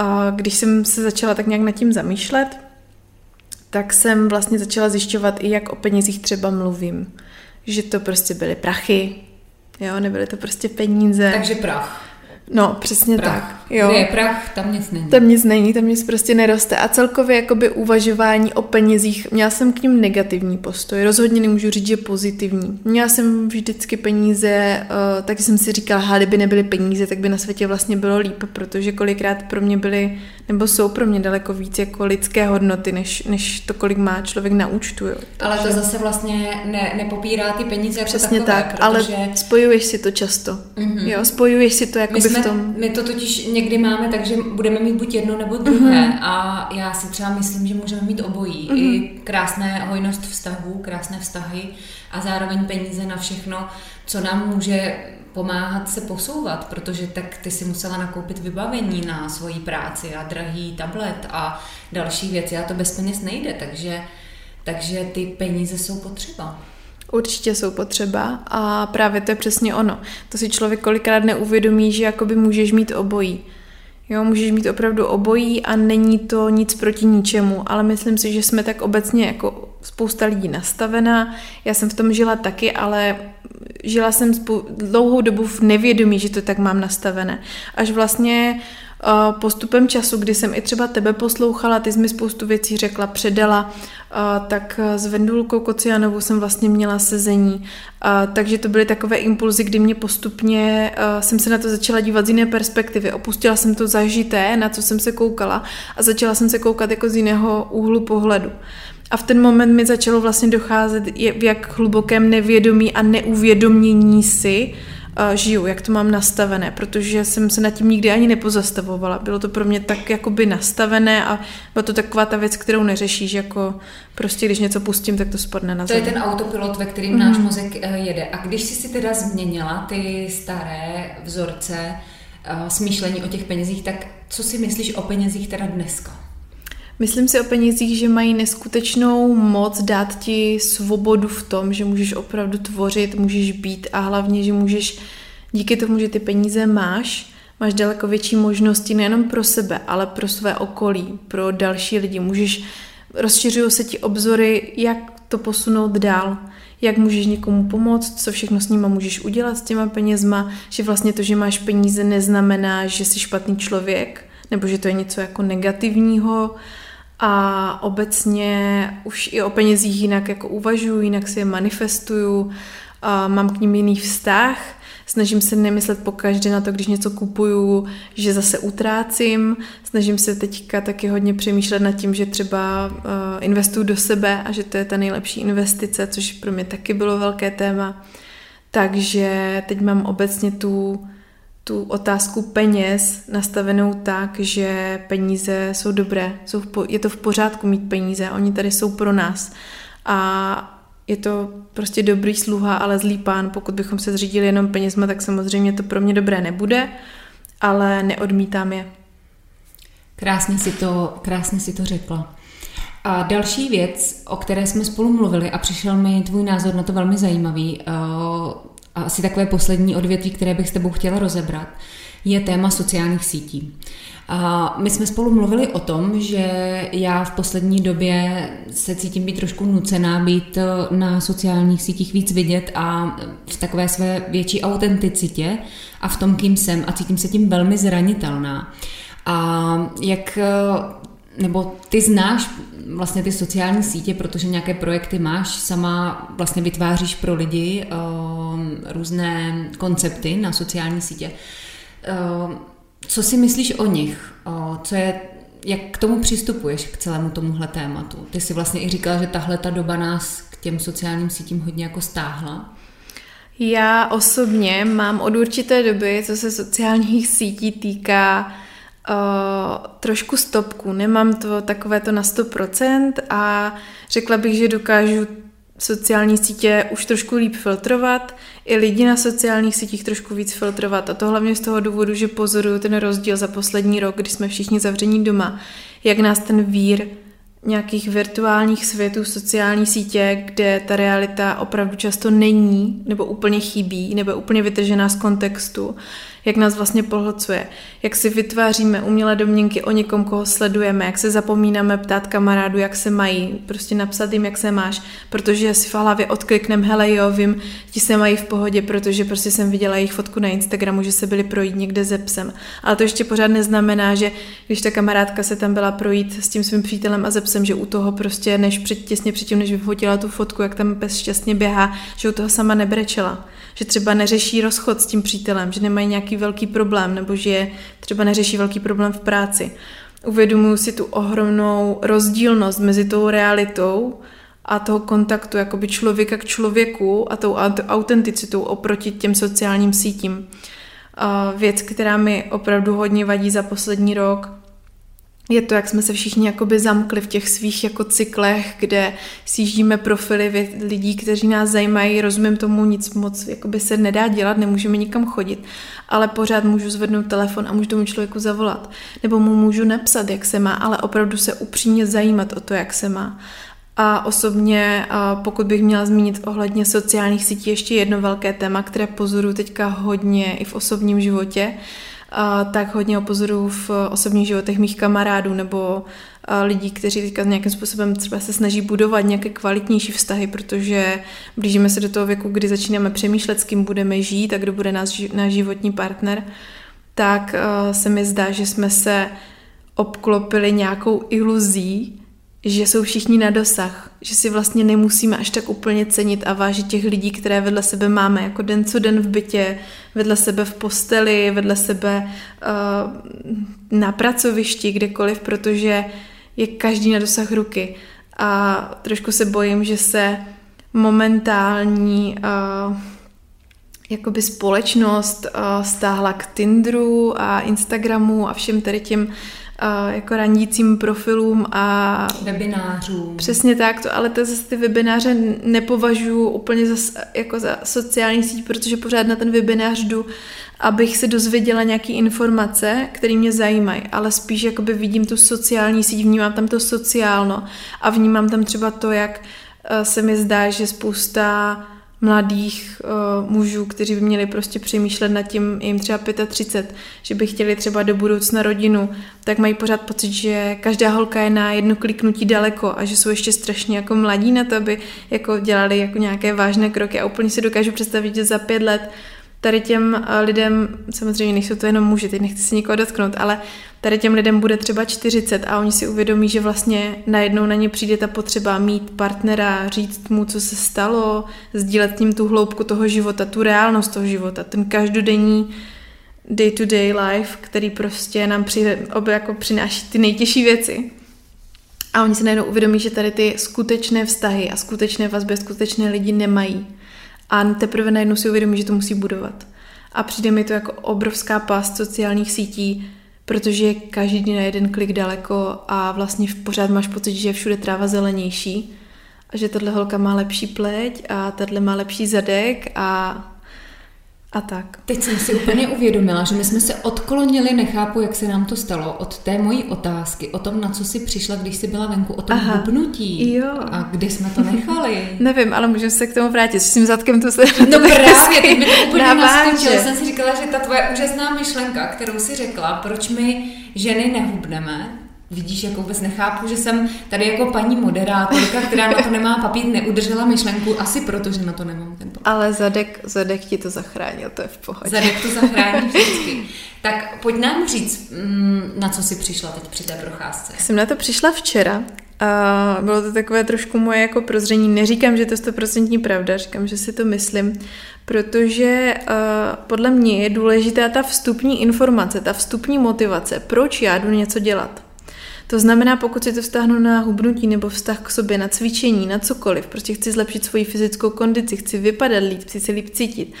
uh, když jsem se začala tak nějak nad tím zamýšlet, tak jsem vlastně začala zjišťovat i jak o penězích třeba mluvím. Že to prostě byly prachy, jo, nebyly to prostě peníze. Takže prach. No, přesně prach. tak. Jo. Kde je prach, tam nic není. Tam nic není, tam nic prostě neroste. A celkově jakoby uvažování o penězích, měla jsem k ním negativní postoj. Rozhodně nemůžu říct, že pozitivní. Měla jsem vždycky peníze, uh, taky jsem si říkala, kdyby nebyly peníze, tak by na světě vlastně bylo líp, protože kolikrát pro mě byly, nebo jsou pro mě daleko víc jako lidské hodnoty, než, než to, kolik má člověk na účtu. Jo. Ale to zase vlastně ne, nepopírá ty peníze jako Přesně takové, tak, protože... ale spojuješ si to často. Mm-hmm. Jo, spojuješ si to jako My, jsme, v tom. my to totiž někdy máme tak, že budeme mít buď jedno nebo druhé mm-hmm. a já si třeba myslím, že můžeme mít obojí. Mm-hmm. I krásné hojnost vztahů, krásné vztahy a zároveň peníze na všechno, co nám může pomáhat se posouvat, protože tak ty si musela nakoupit vybavení na svoji práci a drahý tablet a další věci a to bez peněz nejde, takže, takže ty peníze jsou potřeba. Určitě jsou potřeba a právě to je přesně ono. To si člověk kolikrát neuvědomí, že jakoby můžeš mít obojí. Jo, můžeš mít opravdu obojí a není to nic proti ničemu, ale myslím si, že jsme tak obecně jako spousta lidí nastavená. Já jsem v tom žila taky, ale žila jsem spou- dlouhou dobu v nevědomí, že to tak mám nastavené. Až vlastně postupem času, kdy jsem i třeba tebe poslouchala, ty jsi mi spoustu věcí řekla, předala, tak s Vendulkou Kocianovou jsem vlastně měla sezení. Takže to byly takové impulzy, kdy mě postupně jsem se na to začala dívat z jiné perspektivy. Opustila jsem to zažité, na co jsem se koukala a začala jsem se koukat jako z jiného úhlu pohledu. A v ten moment mi začalo vlastně docházet, v jak hlubokém nevědomí a neuvědomění si uh, žiju, jak to mám nastavené, protože jsem se nad tím nikdy ani nepozastavovala. Bylo to pro mě tak jakoby nastavené a byla to taková ta věc, kterou neřešíš, jako prostě když něco pustím, tak to spadne na To zem. je ten autopilot, ve kterým mm. náš mozek uh, jede. A když jsi si teda změnila ty staré vzorce uh, smýšlení o těch penězích, tak co si myslíš o penězích teda dneska? Myslím si o penězích, že mají neskutečnou moc dát ti svobodu v tom, že můžeš opravdu tvořit, můžeš být a hlavně, že můžeš díky tomu, že ty peníze máš, máš daleko větší možnosti nejenom pro sebe, ale pro své okolí, pro další lidi. Můžeš, rozšiřují se ti obzory, jak to posunout dál, jak můžeš někomu pomoct, co všechno s nima můžeš udělat s těma penězma, že vlastně to, že máš peníze, neznamená, že jsi špatný člověk, nebo že to je něco jako negativního, a obecně už i o penězích jinak jako uvažuji, jinak si je manifestuju, a mám k ním jiný vztah, snažím se nemyslet po každé na to, když něco kupuju, že zase utrácím, snažím se teďka taky hodně přemýšlet nad tím, že třeba uh, investuju do sebe a že to je ta nejlepší investice, což pro mě taky bylo velké téma. Takže teď mám obecně tu tu otázku peněz nastavenou tak, že peníze jsou dobré, jsou v po, je to v pořádku mít peníze, oni tady jsou pro nás. A je to prostě dobrý sluha, ale zlý pán. Pokud bychom se zřídili jenom penězma, tak samozřejmě to pro mě dobré nebude, ale neodmítám je. Krásně si to, krásně si to řekla. A další věc, o které jsme spolu mluvili a přišel mi tvůj názor na to velmi zajímavý, eh, a asi takové poslední odvětví, které bych s tebou chtěla rozebrat, je téma sociálních sítí. A my jsme spolu mluvili o tom, že já v poslední době se cítím být trošku nucená být eh, na sociálních sítích víc vidět a v takové své větší autenticitě a v tom, kým jsem a cítím se tím velmi zranitelná. A jak eh, nebo ty znáš vlastně ty sociální sítě, protože nějaké projekty máš, sama vlastně vytváříš pro lidi uh, různé koncepty na sociální sítě. Uh, co si myslíš o nich? Uh, co je, jak k tomu přistupuješ k celému tomuhle tématu? Ty si vlastně i říkala, že tahle ta doba nás k těm sociálním sítím hodně jako stáhla. Já osobně mám od určité doby, co se sociálních sítí týká, uh, trošku stopku. Nemám to takové to na 100% a řekla bych, že dokážu sociální sítě už trošku líp filtrovat, i lidi na sociálních sítích trošku víc filtrovat. A to hlavně z toho důvodu, že pozoruju ten rozdíl za poslední rok, kdy jsme všichni zavření doma, jak nás ten vír nějakých virtuálních světů, sociální sítě, kde ta realita opravdu často není, nebo úplně chybí, nebo úplně vytržená z kontextu, jak nás vlastně pohlcuje, jak si vytváříme umělé domněnky o někom, koho sledujeme, jak se zapomínáme ptát kamarádu, jak se mají, prostě napsat jim, jak se máš, protože si v hlavě odkliknem, hele jo, vím, ti se mají v pohodě, protože prostě jsem viděla jejich fotku na Instagramu, že se byli projít někde ze psem. Ale to ještě pořád neznamená, že když ta kamarádka se tam byla projít s tím svým přítelem a ze psem, že u toho prostě, než před, těsně předtím, než vyfotila tu fotku, jak tam pes šťastně běhá, že u toho sama nebrečela. Že třeba neřeší rozchod s tím přítelem, že nemají nějaký velký problém, nebo že třeba neřeší velký problém v práci. Uvědomuji si tu ohromnou rozdílnost mezi tou realitou a toho kontaktu jakoby člověka k člověku a tou autenticitou oproti těm sociálním sítím. Věc, která mi opravdu hodně vadí za poslední rok, je to, jak jsme se všichni jakoby zamkli v těch svých jako cyklech, kde sjíždíme profily lidí, kteří nás zajímají, rozumím tomu, nic moc jakoby se nedá dělat, nemůžeme nikam chodit, ale pořád můžu zvednout telefon a můžu tomu člověku zavolat. Nebo mu můžu napsat, jak se má, ale opravdu se upřímně zajímat o to, jak se má. A osobně, pokud bych měla zmínit ohledně sociálních sítí ještě jedno velké téma, které pozoruju teďka hodně i v osobním životě, tak hodně opozoruju v osobních životech mých kamarádů nebo lidí, kteří teďka nějakým způsobem třeba se snaží budovat nějaké kvalitnější vztahy, protože blížíme se do toho věku, kdy začínáme přemýšlet, s kým budeme žít a kdo bude náš, náš životní partner, tak se mi zdá, že jsme se obklopili nějakou iluzí, že jsou všichni na dosah, že si vlastně nemusíme až tak úplně cenit a vážit těch lidí, které vedle sebe máme, jako den co den v bytě, vedle sebe v posteli, vedle sebe uh, na pracovišti, kdekoliv, protože je každý na dosah ruky. A trošku se bojím, že se momentální uh, jakoby společnost uh, stáhla k Tinderu a Instagramu a všem tady těm jako randícím profilům a... Webinářům. Přesně tak, to, ale to zase ty webináře nepovažuji úplně za, jako za sociální síť, protože pořád na ten webinář jdu, abych se dozvěděla nějaké informace, které mě zajímají, ale spíš jakoby vidím tu sociální síť, vnímám tam to sociálno a vnímám tam třeba to, jak eh, se mi zdá, že spousta mladých uh, mužů, kteří by měli prostě přemýšlet nad tím, jim třeba 35, že by chtěli třeba do budoucna rodinu, tak mají pořád pocit, že každá holka je na jedno kliknutí daleko a že jsou ještě strašně jako mladí na to, aby jako dělali jako nějaké vážné kroky. A úplně si dokážu představit, že za pět let tady těm eh, lidem, samozřejmě nejsou to jenom muži, teď nechci si nikoho dotknout, ale tady těm lidem bude třeba 40 a oni si uvědomí, že vlastně najednou na ně přijde ta potřeba mít partnera, říct mu, co se stalo, sdílet tím tu hloubku toho života, tu reálnost toho života, ten každodenní day-to-day life, který prostě nám při, ob, jako přináší ty nejtěžší věci. A oni se najednou uvědomí, že tady ty skutečné vztahy a skutečné vazby, skutečné lidi nemají. A teprve najednou si uvědomí, že to musí budovat. A přijde mi to jako obrovská past sociálních sítí, protože je každý na jeden klik daleko a vlastně pořád máš pocit, že je všude tráva zelenější a že tahle holka má lepší pleť a tahle má lepší zadek a a tak. Teď jsem si úplně uvědomila, že my jsme se odklonili, nechápu, jak se nám to stalo, od té mojí otázky, o tom, na co jsi přišla, když jsi byla venku, o tom Aha, hubnutí. Jo. A kde jsme to nechali? Nevím, ale můžeme se k tomu vrátit. S tím zadkem to se... No právě, teď mi to úplně naskočilo. Jsem si říkala, že ta tvoje úžasná myšlenka, kterou si řekla, proč my ženy nehubneme, Vidíš, jako vůbec nechápu, že jsem tady jako paní moderátorka, která na to nemá papír, neudržela myšlenku, asi proto, že na to nemám ten papír. Ale zadek, zadek ti to zachránil, to je v pohodě. Zadek to zachrání vždycky. Tak pojď nám říct, mm, na co jsi přišla teď při té procházce. Jsem na to přišla včera A bylo to takové trošku moje jako prozření. Neříkám, že to je stoprocentní pravda, říkám, že si to myslím, protože uh, podle mě je důležitá ta vstupní informace, ta vstupní motivace, proč já jdu něco dělat. To znamená, pokud si to vztahnu na hubnutí nebo vztah k sobě, na cvičení, na cokoliv, prostě chci zlepšit svoji fyzickou kondici, chci vypadat líp, chci se líp cítit,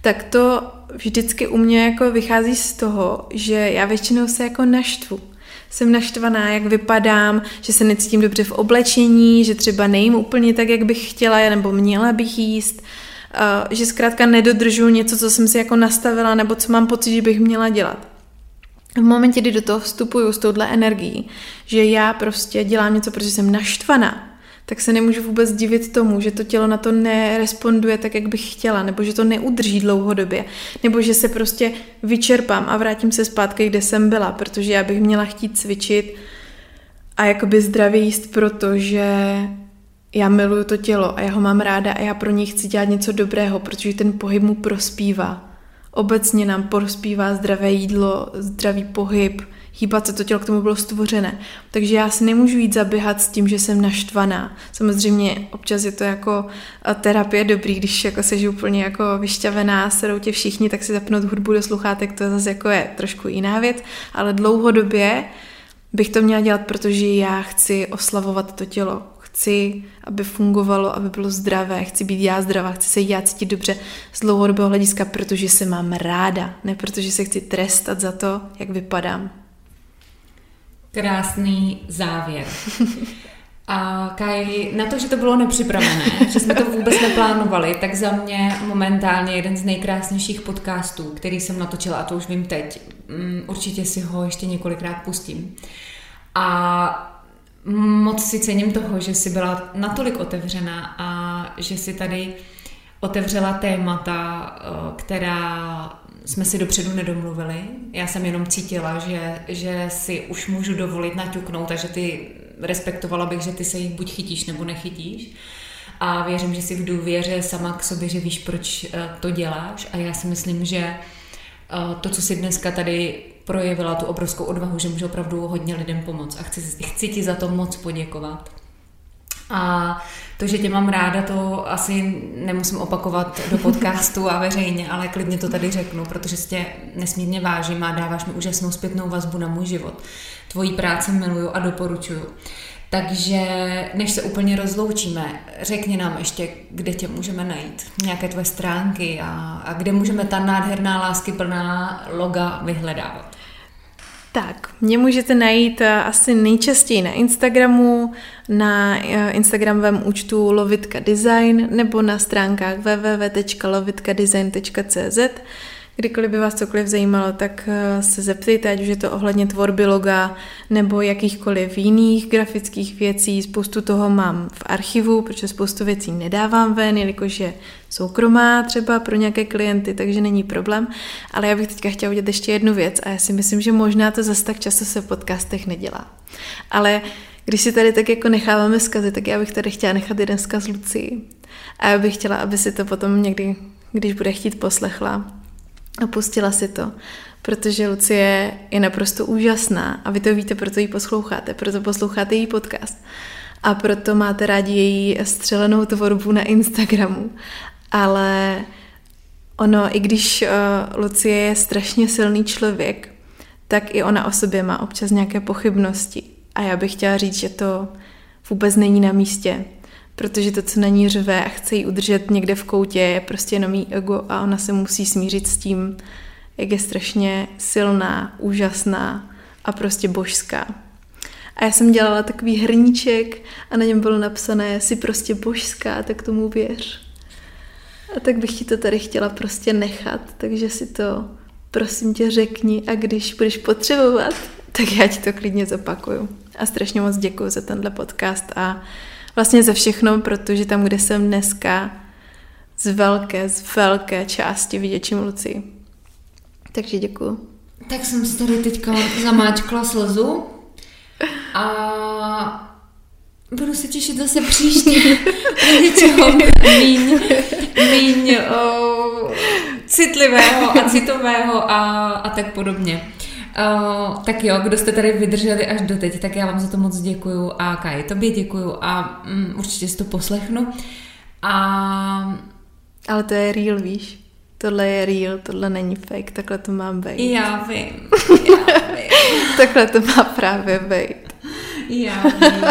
tak to vždycky u mě jako vychází z toho, že já většinou se jako naštvu. Jsem naštvaná, jak vypadám, že se necítím dobře v oblečení, že třeba nejím úplně tak, jak bych chtěla, nebo měla bych jíst, že zkrátka nedodržu něco, co jsem si jako nastavila, nebo co mám pocit, že bych měla dělat v momentě, kdy do toho vstupuju s touhle energií, že já prostě dělám něco, protože jsem naštvaná, tak se nemůžu vůbec divit tomu, že to tělo na to neresponduje tak, jak bych chtěla, nebo že to neudrží dlouhodobě, nebo že se prostě vyčerpám a vrátím se zpátky, kde jsem byla, protože já bych měla chtít cvičit a jakoby zdravě jíst, protože já miluju to tělo a já ho mám ráda a já pro něj chci dělat něco dobrého, protože ten pohyb mu prospívá. Obecně nám prospívá zdravé jídlo, zdravý pohyb, hýbat se, to tělo k tomu bylo stvořené. Takže já si nemůžu jít zaběhat s tím, že jsem naštvaná. Samozřejmě občas je to jako terapie dobrý, když jako sežu úplně jako vyšťavená, sedou tě všichni, tak si zapnout hudbu do sluchátek, to zase jako je trošku jiná věc, ale dlouhodobě bych to měla dělat, protože já chci oslavovat to tělo chci, aby fungovalo, aby bylo zdravé, chci být já zdravá, chci se já cítit dobře z dlouhodobého hlediska, protože se mám ráda, ne protože se chci trestat za to, jak vypadám. Krásný závěr. A Kaj, na to, že to bylo nepřipravené, že jsme to vůbec neplánovali, tak za mě momentálně jeden z nejkrásnějších podcastů, který jsem natočila, a to už vím teď, mm, určitě si ho ještě několikrát pustím. A moc si cením toho, že jsi byla natolik otevřená a že si tady otevřela témata, eh, která jsme si dopředu nedomluvili. Já jsem jenom cítila, že, že si už můžu dovolit naťuknout, takže ty respektovala bych, že ty se jich buď chytíš nebo nechytíš. A věřím, že si v důvěře sama k sobě, že víš, proč eh, to děláš. A já si myslím, že eh, to, co si dneska tady projevila tu obrovskou odvahu, že může opravdu hodně lidem pomoct a chci, chci ti za to moc poděkovat. A to, že tě mám ráda, to asi nemusím opakovat do podcastu a veřejně, ale klidně to tady řeknu, protože tě nesmírně vážím a dáváš mi úžasnou zpětnou vazbu na můj život. Tvojí práci miluju a doporučuju. Takže než se úplně rozloučíme, řekni nám ještě, kde tě můžeme najít, nějaké tvoje stránky a, a kde můžeme ta nádherná lásky plná loga vyhledávat. Tak, mě můžete najít eh, asi nejčastěji na Instagramu, na eh, Instagramovém účtu Lovitka Design nebo na stránkách www.lovitkadisign.cz. Kdykoliv by vás cokoliv zajímalo, tak eh, se zeptejte, ať už je to ohledně tvorby loga nebo jakýchkoliv jiných grafických věcí. Spoustu toho mám v archivu, protože spoustu věcí nedávám ven, jelikož je soukromá třeba pro nějaké klienty, takže není problém. Ale já bych teďka chtěla udělat ještě jednu věc a já si myslím, že možná to zase tak často se v podcastech nedělá. Ale když si tady tak jako necháváme zkazy, tak já bych tady chtěla nechat jeden zkaz Lucii. A já bych chtěla, aby si to potom někdy, když bude chtít, poslechla a pustila si to, protože Lucie je naprosto úžasná a vy to víte, proto ji posloucháte, proto posloucháte její podcast a proto máte rádi její střelenou tvorbu na Instagramu. Ale ono, i když uh, Lucie je strašně silný člověk, tak i ona o sobě má občas nějaké pochybnosti. A já bych chtěla říct, že to vůbec není na místě, protože to, co na ní řve a chce ji udržet někde v koutě, je prostě jenom jí ego a ona se musí smířit s tím, jak je strašně silná, úžasná a prostě božská. A já jsem dělala takový hrníček a na něm bylo napsané, jsi prostě božská, tak tomu věř. A tak bych ti to tady chtěla prostě nechat, takže si to prosím tě řekni a když budeš potřebovat, tak já ti to klidně zopakuju. A strašně moc děkuji za tenhle podcast a vlastně za všechno, protože tam, kde jsem dneska, z velké, z velké části vděčím Luci. Takže děkuji. Tak jsem si tady teďka zamáčkla slzu a budu se těšit zase příště něčeho míň, míň o, citlivého a citového a, a tak podobně. Uh, tak jo, kdo jste tady vydrželi až do teď, tak já vám za to moc děkuju a Kaj, tobě děkuju a um, určitě si to poslechnu. A... Ale to je real, víš? Tohle je real, tohle není fake, takhle to má být. Já vím, já vím. takhle to má právě být. Já vím.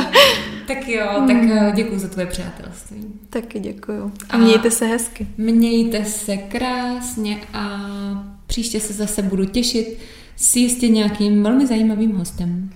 Tak jo, tak eh, děkuji za tvoje přátelství. Taky děkuju. A mějte se hezky. Mějte se krásně a příště se zase budu těšit s jistě nějakým velmi zajímavým hostem.